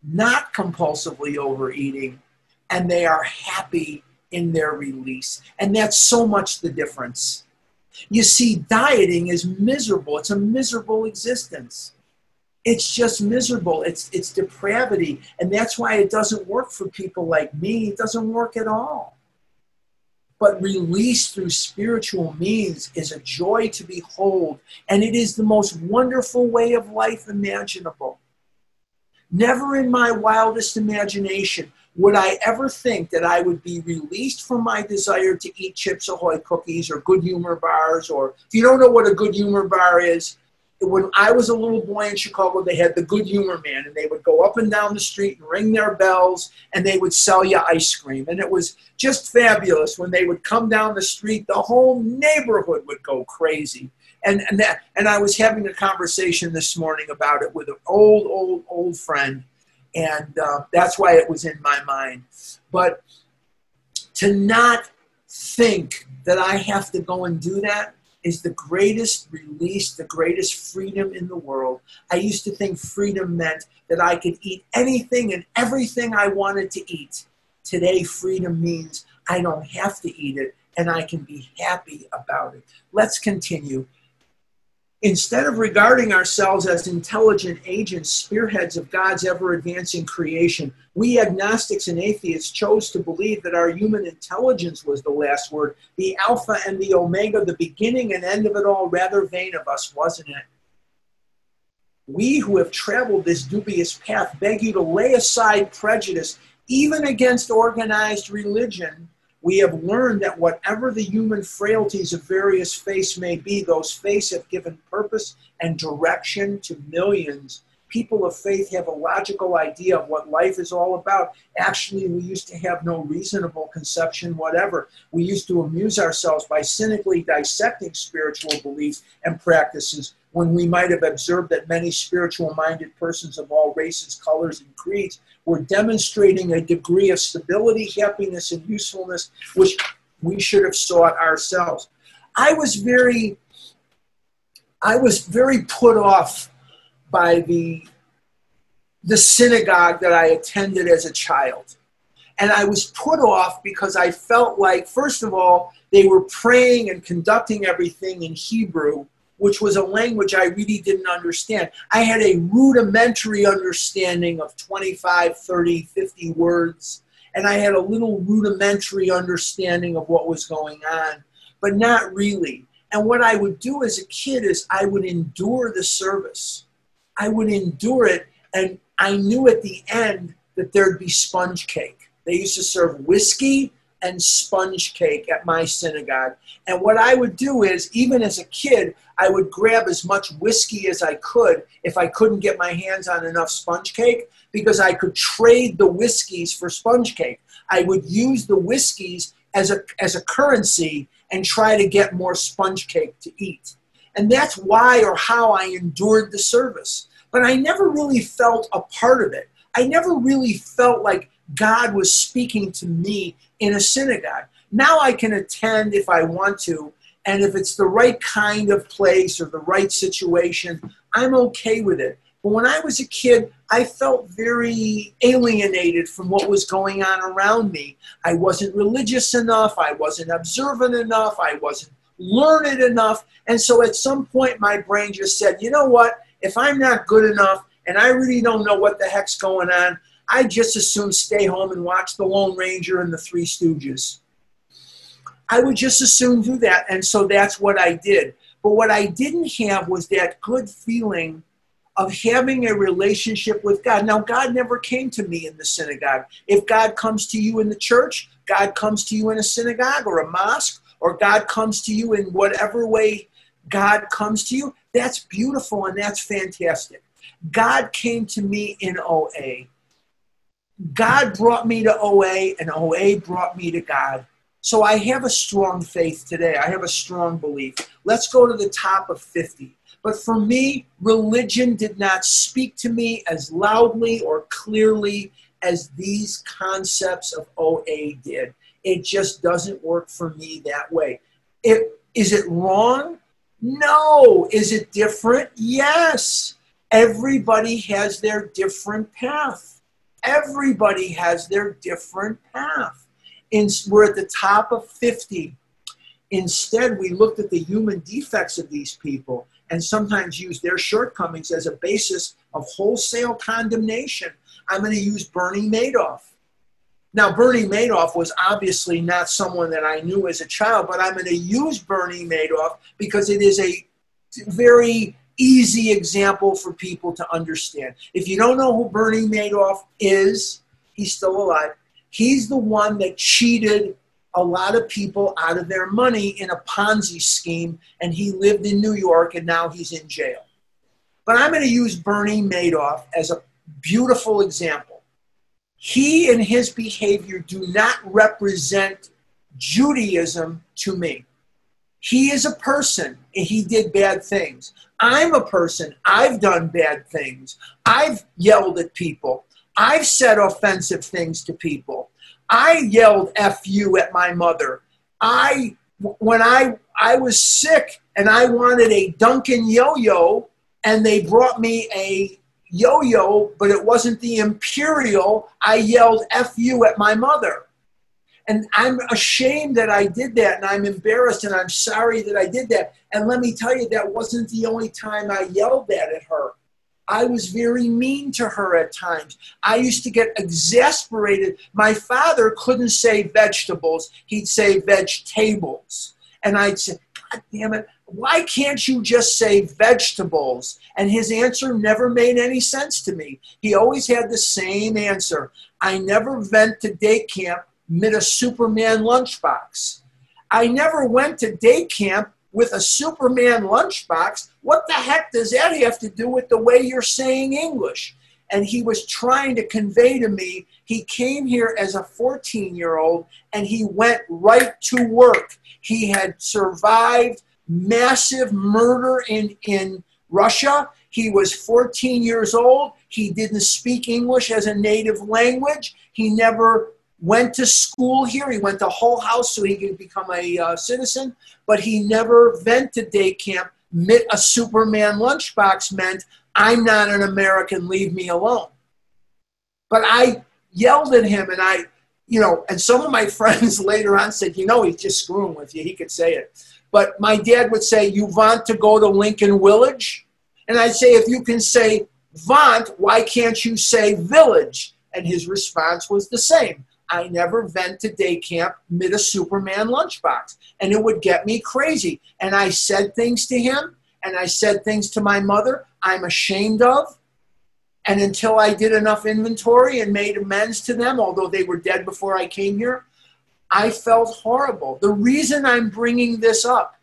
not compulsively overeating, and they are happy in their release. And that's so much the difference. You see, dieting is miserable, it's a miserable existence. it's just miserable. It's it's depravity, and that's why it doesn't work for people like me. It doesn't work at all. But release through spiritual means is a joy to behold, and it is the most wonderful way of life imaginable. Never in my wildest imagination would I ever think that I would be released from my desire to eat Chips Ahoy cookies or good humor bars, or if you don't know what a good humor bar is, when I was a little boy in Chicago, they had the Good Humor Man, and they would go up and down the street and ring their bells, and they would sell you ice cream. And it was just fabulous when they would come down the street. The whole neighborhood would go crazy. And and that and I was having a conversation this morning about it with an old, old, old friend, and uh, that's why it was in my mind. But to not think that I have to go and do that is the greatest release, the greatest freedom in the world. I used to think freedom meant that I could eat anything and everything I wanted to eat. Today, freedom means I don't have to eat it and I can be happy about it. Let's continue. Instead of regarding ourselves as intelligent agents, spearheads of God's ever advancing creation, we agnostics and atheists chose to believe that our human intelligence was the last word, the Alpha and the Omega, the beginning and end of it all. Rather vain of us, wasn't it? We who have traveled this dubious path beg you to lay aside prejudice, even against organized religion we have learned that whatever the human frailties of various faiths may be, those faiths have given purpose and direction to millions. People of faith have a logical idea of what life is all about. Actually, we used to have no reasonable conception whatever. We used to amuse ourselves by cynically dissecting spiritual beliefs and practices when we might have observed that many spiritual minded persons of all races, colors, and creeds were demonstrating a degree of stability, happiness, and usefulness which we should have sought ourselves. I was very, I was very put off by the the synagogue that I attended as a child. And I was put off because I felt like, first of all, they were praying and conducting everything in Hebrew, which was a language I really didn't understand. I had a rudimentary understanding of 25, 30, 50 words, and I had a little rudimentary understanding of what was going on, but not really. And what I would do as a kid is I would endure the service. I would endure it, and I knew at the end that there'd be sponge cake. They used to serve whiskey and sponge cake at my synagogue. And what I would do is, even as a kid, I would grab as much whiskey as I could if I couldn't get my hands on enough sponge cake because I could trade the whiskeys for sponge cake. I would use the whiskeys as a, as a currency and try to get more sponge cake to eat. And that's why or how I endured the service. But I never really felt a part of it. I never really felt like God was speaking to me in a synagogue. Now I can attend if I want to, and if it's the right kind of place or the right situation, I'm okay with it. But when I was a kid, I felt very alienated from what was going on around me. I wasn't religious enough, I wasn't observant enough, I wasn't learned enough. And so at some point, my brain just said, you know what? If I'm not good enough and I really don't know what the heck's going on, I just as soon stay home and watch The Lone Ranger and The Three Stooges. I would just as soon do that. And so that's what I did. But what I didn't have was that good feeling of having a relationship with God. Now, God never came to me in the synagogue. If God comes to you in the church, God comes to you in a synagogue or a mosque, or God comes to you in whatever way God comes to you, that's beautiful and that's fantastic. God came to me in OA. God brought me to OA, and OA brought me to God. So I have a strong faith today. I have a strong belief. Let's go to the top of 50. But for me, religion did not speak to me as loudly or clearly as these concepts of OA did. It just doesn't work for me that way. It, is it wrong? No. Is it different? Yes. Everybody has their different path. Everybody has their different path. In, we're at the top of 50. Instead, we looked at the human defects of these people and sometimes used their shortcomings as a basis of wholesale condemnation, I'm going to use Bernie Madoff. Now, Bernie Madoff was obviously not someone that I knew as a child, but I'm going to use Bernie Madoff because it is a very easy example for people to understand. If you don't know who Bernie Madoff is, he's still alive. He's the one that cheated a lot of people out of their money in a Ponzi scheme, and he lived in New York and now he's in jail. But I'm going to use Bernie Madoff as a beautiful example. He and his behavior do not represent Judaism to me. He is a person and he did bad things. I'm a person, I've done bad things. I've yelled at people. I've said offensive things to people. I yelled F you at my mother. I, when I, I was sick and I wanted a Duncan yo yo, and they brought me a yo yo, but it wasn't the Imperial, I yelled F you at my mother. And I'm ashamed that I did that, and I'm embarrassed, and I'm sorry that I did that. And let me tell you, that wasn't the only time I yelled that at her. I was very mean to her at times. I used to get exasperated. My father couldn't say vegetables, he'd say vegetables. And I'd say, God damn it, why can't you just say vegetables? And his answer never made any sense to me. He always had the same answer I never went to day camp mid a Superman lunchbox. I never went to day camp with a Superman lunchbox. What the heck does that have to do with the way you're saying English? And he was trying to convey to me he came here as a 14 year old and he went right to work. He had survived massive murder in, in Russia. He was 14 years old. He didn't speak English as a native language. He never went to school here. He went to Hull House so he could become a uh, citizen, but he never went to day camp. A Superman lunchbox meant, I'm not an American, leave me alone. But I yelled at him and I, you know, and some of my friends later on said, you know, he's just screwing with you. He could say it. But my dad would say, you want to go to Lincoln Village? And I'd say, if you can say want, why can't you say village? And his response was the same. I never went to day camp mid a Superman lunchbox. And it would get me crazy. And I said things to him and I said things to my mother I'm ashamed of. And until I did enough inventory and made amends to them, although they were dead before I came here, I felt horrible. The reason I'm bringing this up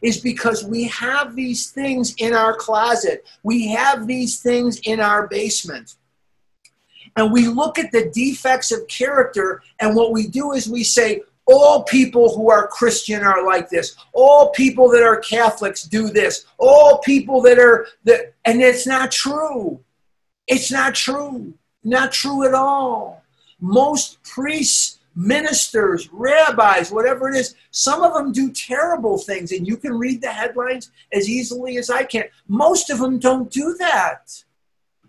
is because we have these things in our closet, we have these things in our basement and we look at the defects of character, and what we do is we say, all people who are Christian are like this. All people that are Catholics do this. All people that are that and it's not true. It's not true. Not true at all. Most priests, ministers, rabbis, whatever it is, some of them do terrible things and you can read the headlines as easily as I can. Most of them don't do that.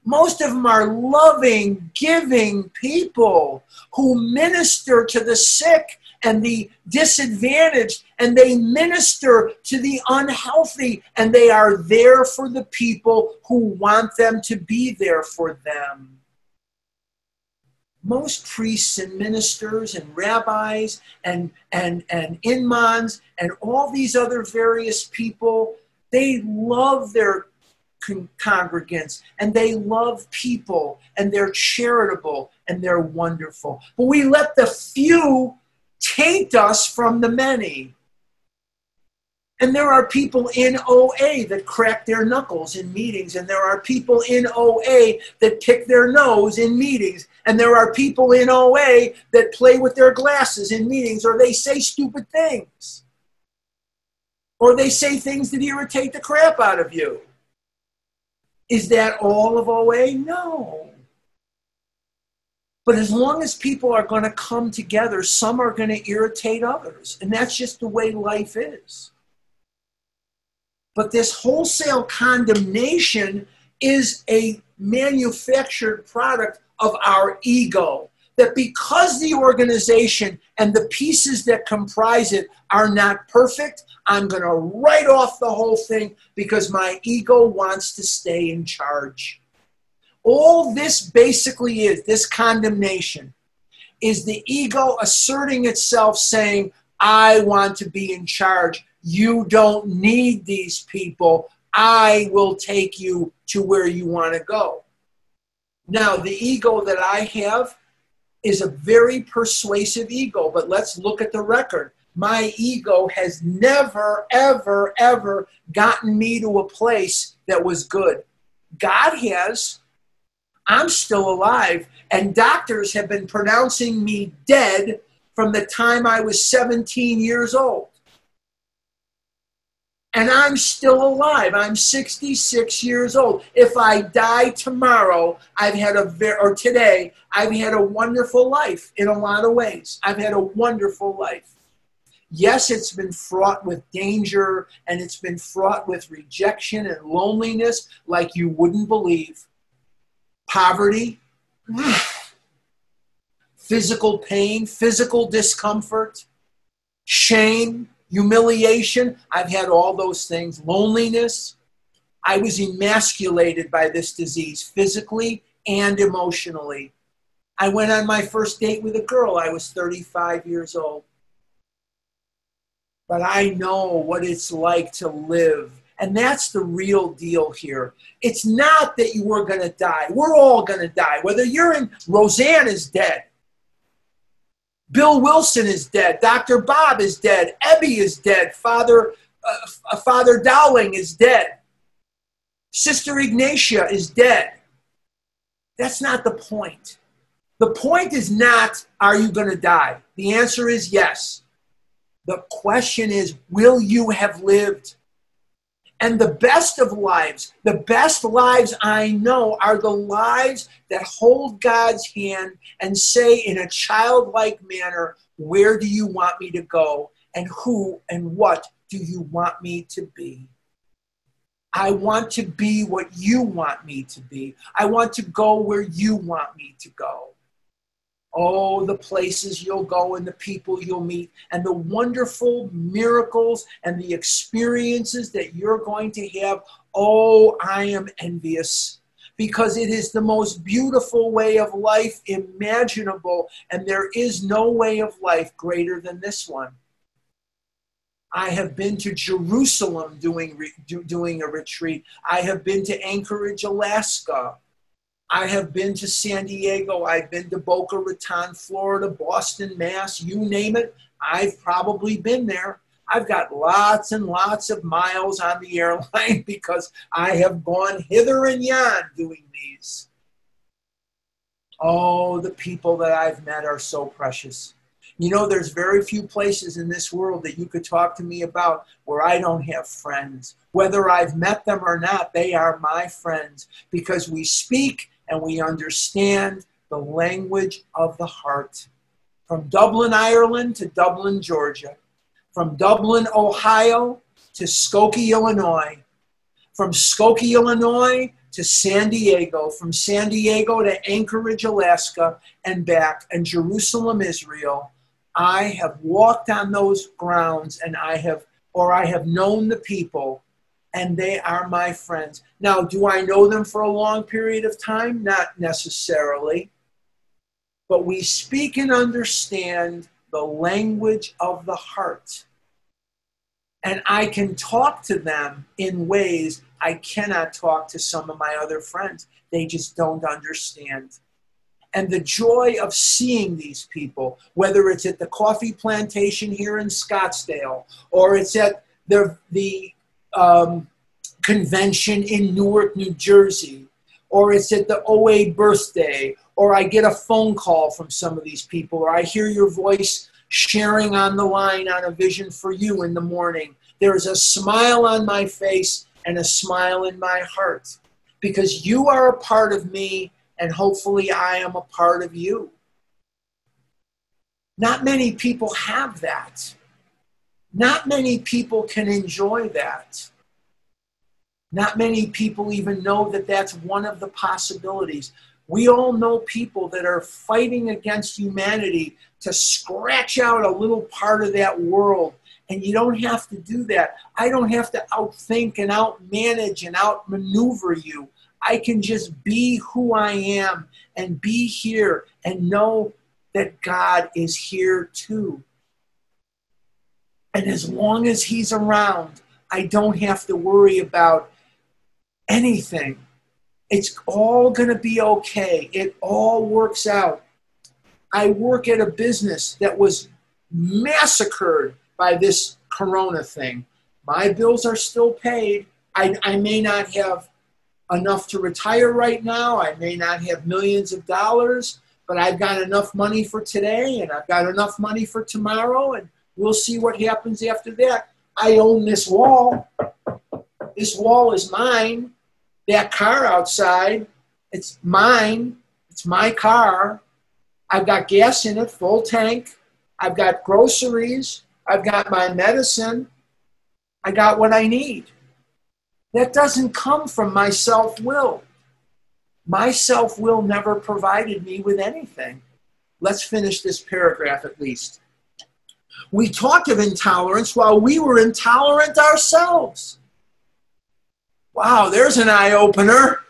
Most of them are loving, giving people who minister to the sick and the disadvantaged, and they minister to the unhealthy, and they are there for the people who want them to be there for them. Most priests and ministers and rabbis and, and, and imams and all these other various people, they love their con- congregants and they love people and they're charitable and they're wonderful. But we let the few taint us from the many. And there are people in OA that crack their knuckles in meetings, and there are people in OA that pick their nose in meetings, and there are people in OA that play with their glasses in meetings, or they say stupid things, or they say things that irritate the crap out of you. Is that all of OA? No. But as long as people are going to come together, some are going to irritate others. And that's just the way life is. But this wholesale condemnation is a manufactured product of our ego. That because the organization and the pieces that comprise it are not perfect, I'm going to write off the whole thing because my ego wants to stay in charge. All this basically is this condemnation is the ego asserting itself saying, I want to be in charge. You don't need these people. I will take you to where you want to go. Now, the ego that I have is a very persuasive ego, but let's look at the record. My ego has never, ever, ever gotten me to a place that was good. God has. I'm still alive, and doctors have been pronouncing me dead from the time I was 17 years old. And I'm still alive. I'm 66 years old. If I die tomorrow, I've had a very, or today, I've had a wonderful life in a lot of ways. I've had a wonderful life. Yes, it's been fraught with danger and it's been fraught with rejection and loneliness like you wouldn't believe. Poverty, physical pain, physical discomfort, shame, humiliation. I've had all those things, loneliness. I was emasculated by this disease physically and emotionally. I went on my first date with a girl. I was 35 years old. But I know what it's like to live. And that's the real deal here. It's not that you are going to die. We're all going to die. Whether you're in, Rozanne is dead. Bill Wilson is dead. Dr. Bob is dead. Ebby is dead. Father, uh, Father Dowling is dead. Sister Ignatia is dead. That's not the point. The point is not, are you going to die? The answer is yes. The question is, will you have lived? And the best of lives, the best lives I know are the lives that hold God's hand and say in a childlike manner, Where do you want me to go? And who and what do you want me to be? I want to be what you want me to be. I want to go where you want me to go. Oh, the places you'll go and the people you'll meet, and the wonderful miracles and the experiences that you're going to have. Oh, I am envious because it is the most beautiful way of life imaginable, and there is no way of life greater than this one. I have been to Jerusalem doing, doing a retreat. I have been to Anchorage, Alaska. I have been to San Diego. I've been to Boca Raton, Florida, Boston, Mass, you name it. I've probably been there. I've got lots and lots of miles on the airline because I have gone hither and yon doing these. Oh, the people that I've met are so precious. You know, there's very few places in this world that you could talk to me about where I don't have friends. Whether I've met them or not, they are my friends because we speak and we understand the language of the heart. From Dublin, Ireland to Dublin, Georgia. From Dublin, Ohio to Skokie, Illinois. From Skokie, Illinois to San Diego. From San Diego to Anchorage, Alaska, and back, and Jerusalem, Israel. I have walked on those grounds and I have, or I have known the people and they are my friends. Now, do I know them for a long period of time? Not necessarily. But we speak and understand the language of the heart. And I can talk to them in ways I cannot talk to some of my other friends. They just don't understand. And the joy of seeing these people, whether it's at the coffee plantation here in Scottsdale or it's at the, the um, convention in Newark, New Jersey, or it's at the OA birthday, or I get a phone call from some of these people, or I hear your voice sharing on the line on a vision for you in the morning. There's a smile on my face and a smile in my heart because you are a part of me, and hopefully I am a part of you. Not many people have that. Not many people can enjoy that. Not many people even know that that's one of the possibilities. We all know people that are fighting against humanity to scratch out a little part of that world. And you don't have to do that. I don't have to outthink and outmanage and outmaneuver you. I can just be who I am and be here and know that God is here too. And as long as He's around, I don't have to worry about anything. It's all going to be okay. It all works out. I work at a business that was massacred by this corona thing. My bills are still paid. I, I may not have enough to retire right now. I may not have millions of dollars, but I've got enough money for today and I've got enough money for tomorrow, and we'll see what happens after that. I own this wall. This wall is mine. That car outside, it's mine. It's my car. I've got gas in it, full tank. I've got groceries. I've got my medicine. I got what I need. That doesn't come from my self will. My self will never provided me with anything. Let's finish this paragraph at least. We talked of intolerance while we were intolerant ourselves. Wow, there's an eye opener.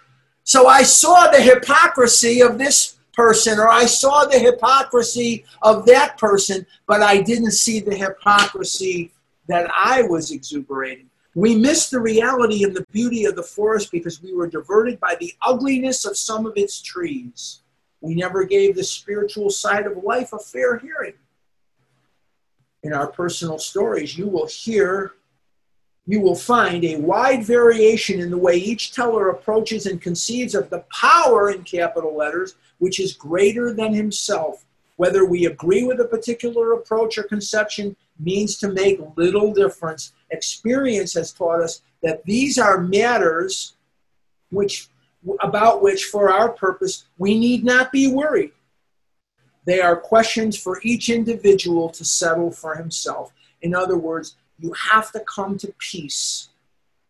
So I saw the hypocrisy of this person, or I saw the hypocrisy of that person, but I didn't see the hypocrisy that I was exuberating. We missed the reality and the beauty of the forest because we were diverted by the ugliness of some of its trees. We never gave the spiritual side of life a fair hearing. In our personal stories, you will hear, you will find a wide variation in the way each teller approaches and conceives of the power in capital letters, which is greater than himself. Whether we agree with a particular approach or conception means to make little difference. Experience has taught us that these are matters which about which for our purpose we need not be worried. They are questions for each individual to settle for himself. In other words, you have to come to peace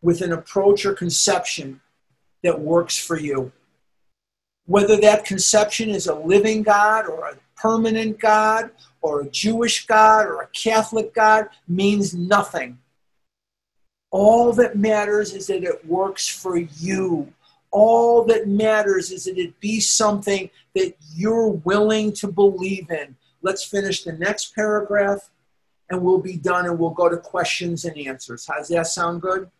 with an approach or conception that works for you. Whether that conception is a living God or a permanent God or a Jewish God or a Catholic God means nothing. All that matters is that it works for you. All that matters is that it be something that you're willing to believe in. Let's finish the next paragraph and we'll be done and we'll go to questions and answers. How's that sound good?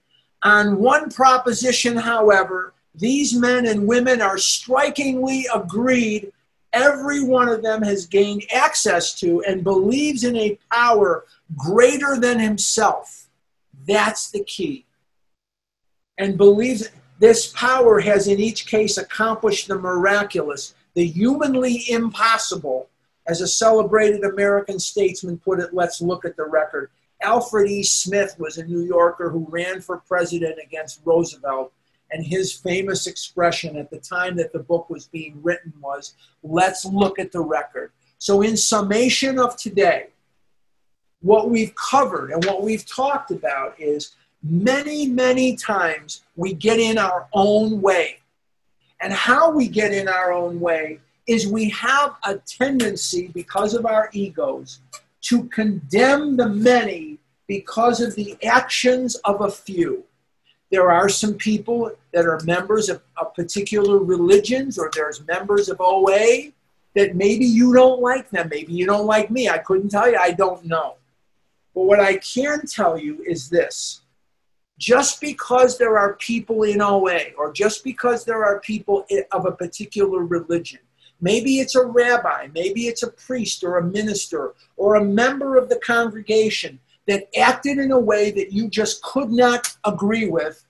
On one proposition, however, these men and women are strikingly agreed every one of them has gained access to and believes in a power greater than himself. That's the key. And believes this power has in each case accomplished the miraculous, the humanly impossible. As a celebrated American statesman put it, let's look at the record. Alfred E. Smith was a New Yorker who ran for president against Roosevelt and his famous expression at the time that the book was being written was, let's look at the record. So, in summation of today, what we've covered and what we've talked about is many, many times we get in our own way. And how we get in our own way is we have a tendency, because of our egos, to condemn the many because of the actions of a few. There are some people that are members of, of particular religions or there's members of OA that maybe you don't like them. Maybe you don't like me. I couldn't tell you. I don't know. But what I can tell you is this just because there are people in OA or just because there are people of a particular religion, maybe it's a rabbi, maybe it's a priest or a minister or a member of the congregation that acted in a way that you just could not agree with,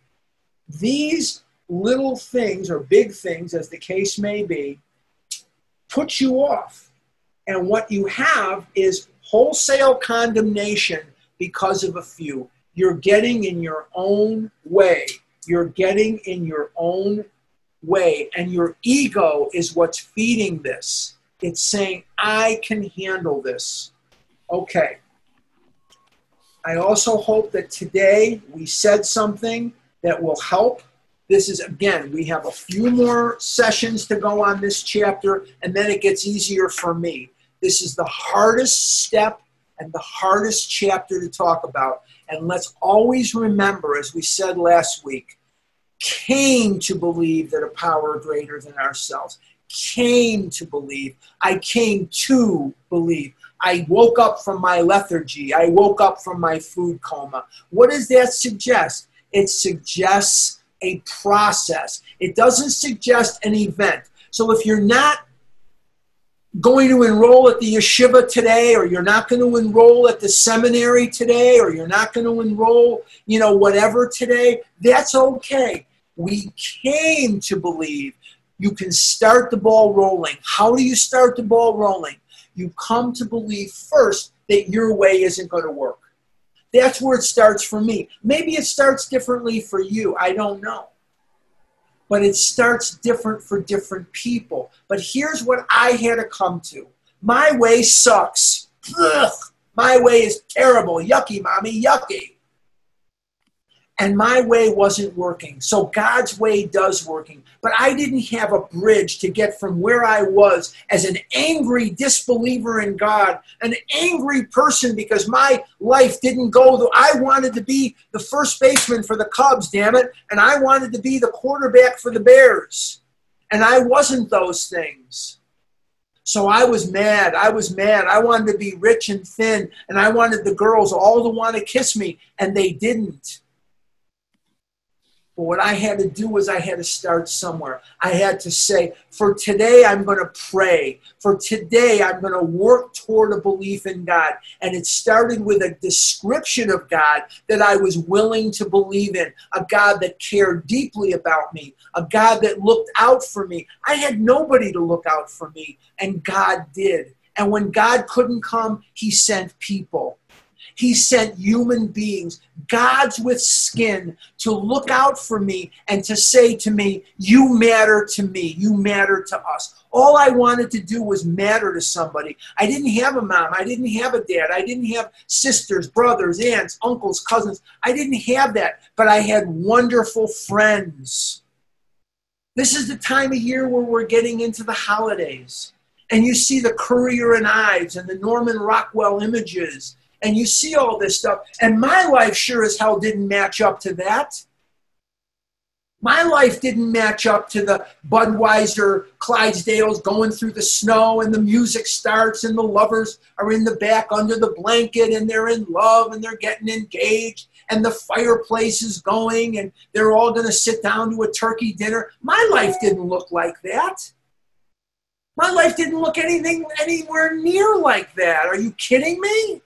these little things or big things, as the case may be, put you off. And what you have is wholesale condemnation because of a few. You're getting in your own way. You're getting in your own way. And your ego is what's feeding this. It's saying, I can handle this. Okay. I also hope that today we said something that will help. This is, again, we have a few more sessions to go on this chapter, and then it gets easier for me. This is the hardest step and the hardest chapter to talk about. And let's always remember, as we said last week, came to believe that a power greater than ourselves came to believe. I came to believe. I woke up from my lethargy. I woke up from my food coma. What does that suggest? It suggests a process. It doesn't suggest an event. So if you're not going to enroll at the yeshiva today or you're not going to enroll at the seminary today or you're not going to enroll you know whatever today that's okay. We came to believe you can start the ball rolling. How do you start the ball rolling? You come to believe first that your way isn't going to work. That's where it starts for me. Maybe it starts differently for you. I don't know but it starts different for different people. But here's what I had to come to my way sucks. Ugh, my way is terrible. Yucky, mommy, yucky and my way wasn't working. So God's way does working. But I didn't have a bridge to get from where I was as an angry disbeliever in God, an angry person because my life didn't go the I wanted to be the first baseman for the Cubs, damn it, and I wanted to be the quarterback for the Bears. And I wasn't those things. So I was mad. I was mad. I wanted to be rich and thin, and I wanted the girls all to want to kiss me, and they didn't. But what I had to do was I had to start somewhere. I had to say, for today, I'm going to pray. For today, I'm going to work toward a belief in God. And it started with a description of God that I was willing to believe in a God that cared deeply about me, a God that looked out for me. I had nobody to look out for me, and God did. And when God couldn't come, He sent people. He sent human beings, gods with skin, to look out for me and to say to me, You matter to me. You matter to us. All I wanted to do was matter to somebody. I didn't have a mom. I didn't have a dad. I didn't have sisters, brothers, aunts, uncles, cousins. I didn't have that, but I had wonderful friends. This is the time of year where we're getting into the holidays. And you see the Currier and Ives and the Norman Rockwell images and you see all this stuff. And my life sure as hell didn't match up to that. My life didn't match up to the Budweiser Clydesdales going through the snow and the music starts and the lovers are in the back under the blanket and they're in love and they're getting engaged and the fireplace is going and they're all going to sit down to a turkey dinner. My life didn't look like that. My life didn't look anything anywhere near like that. Are you kidding me?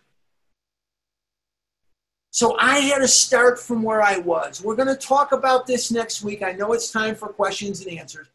So I had to start from where I was. We're going to talk about this next week. I know it's time for questions and answers.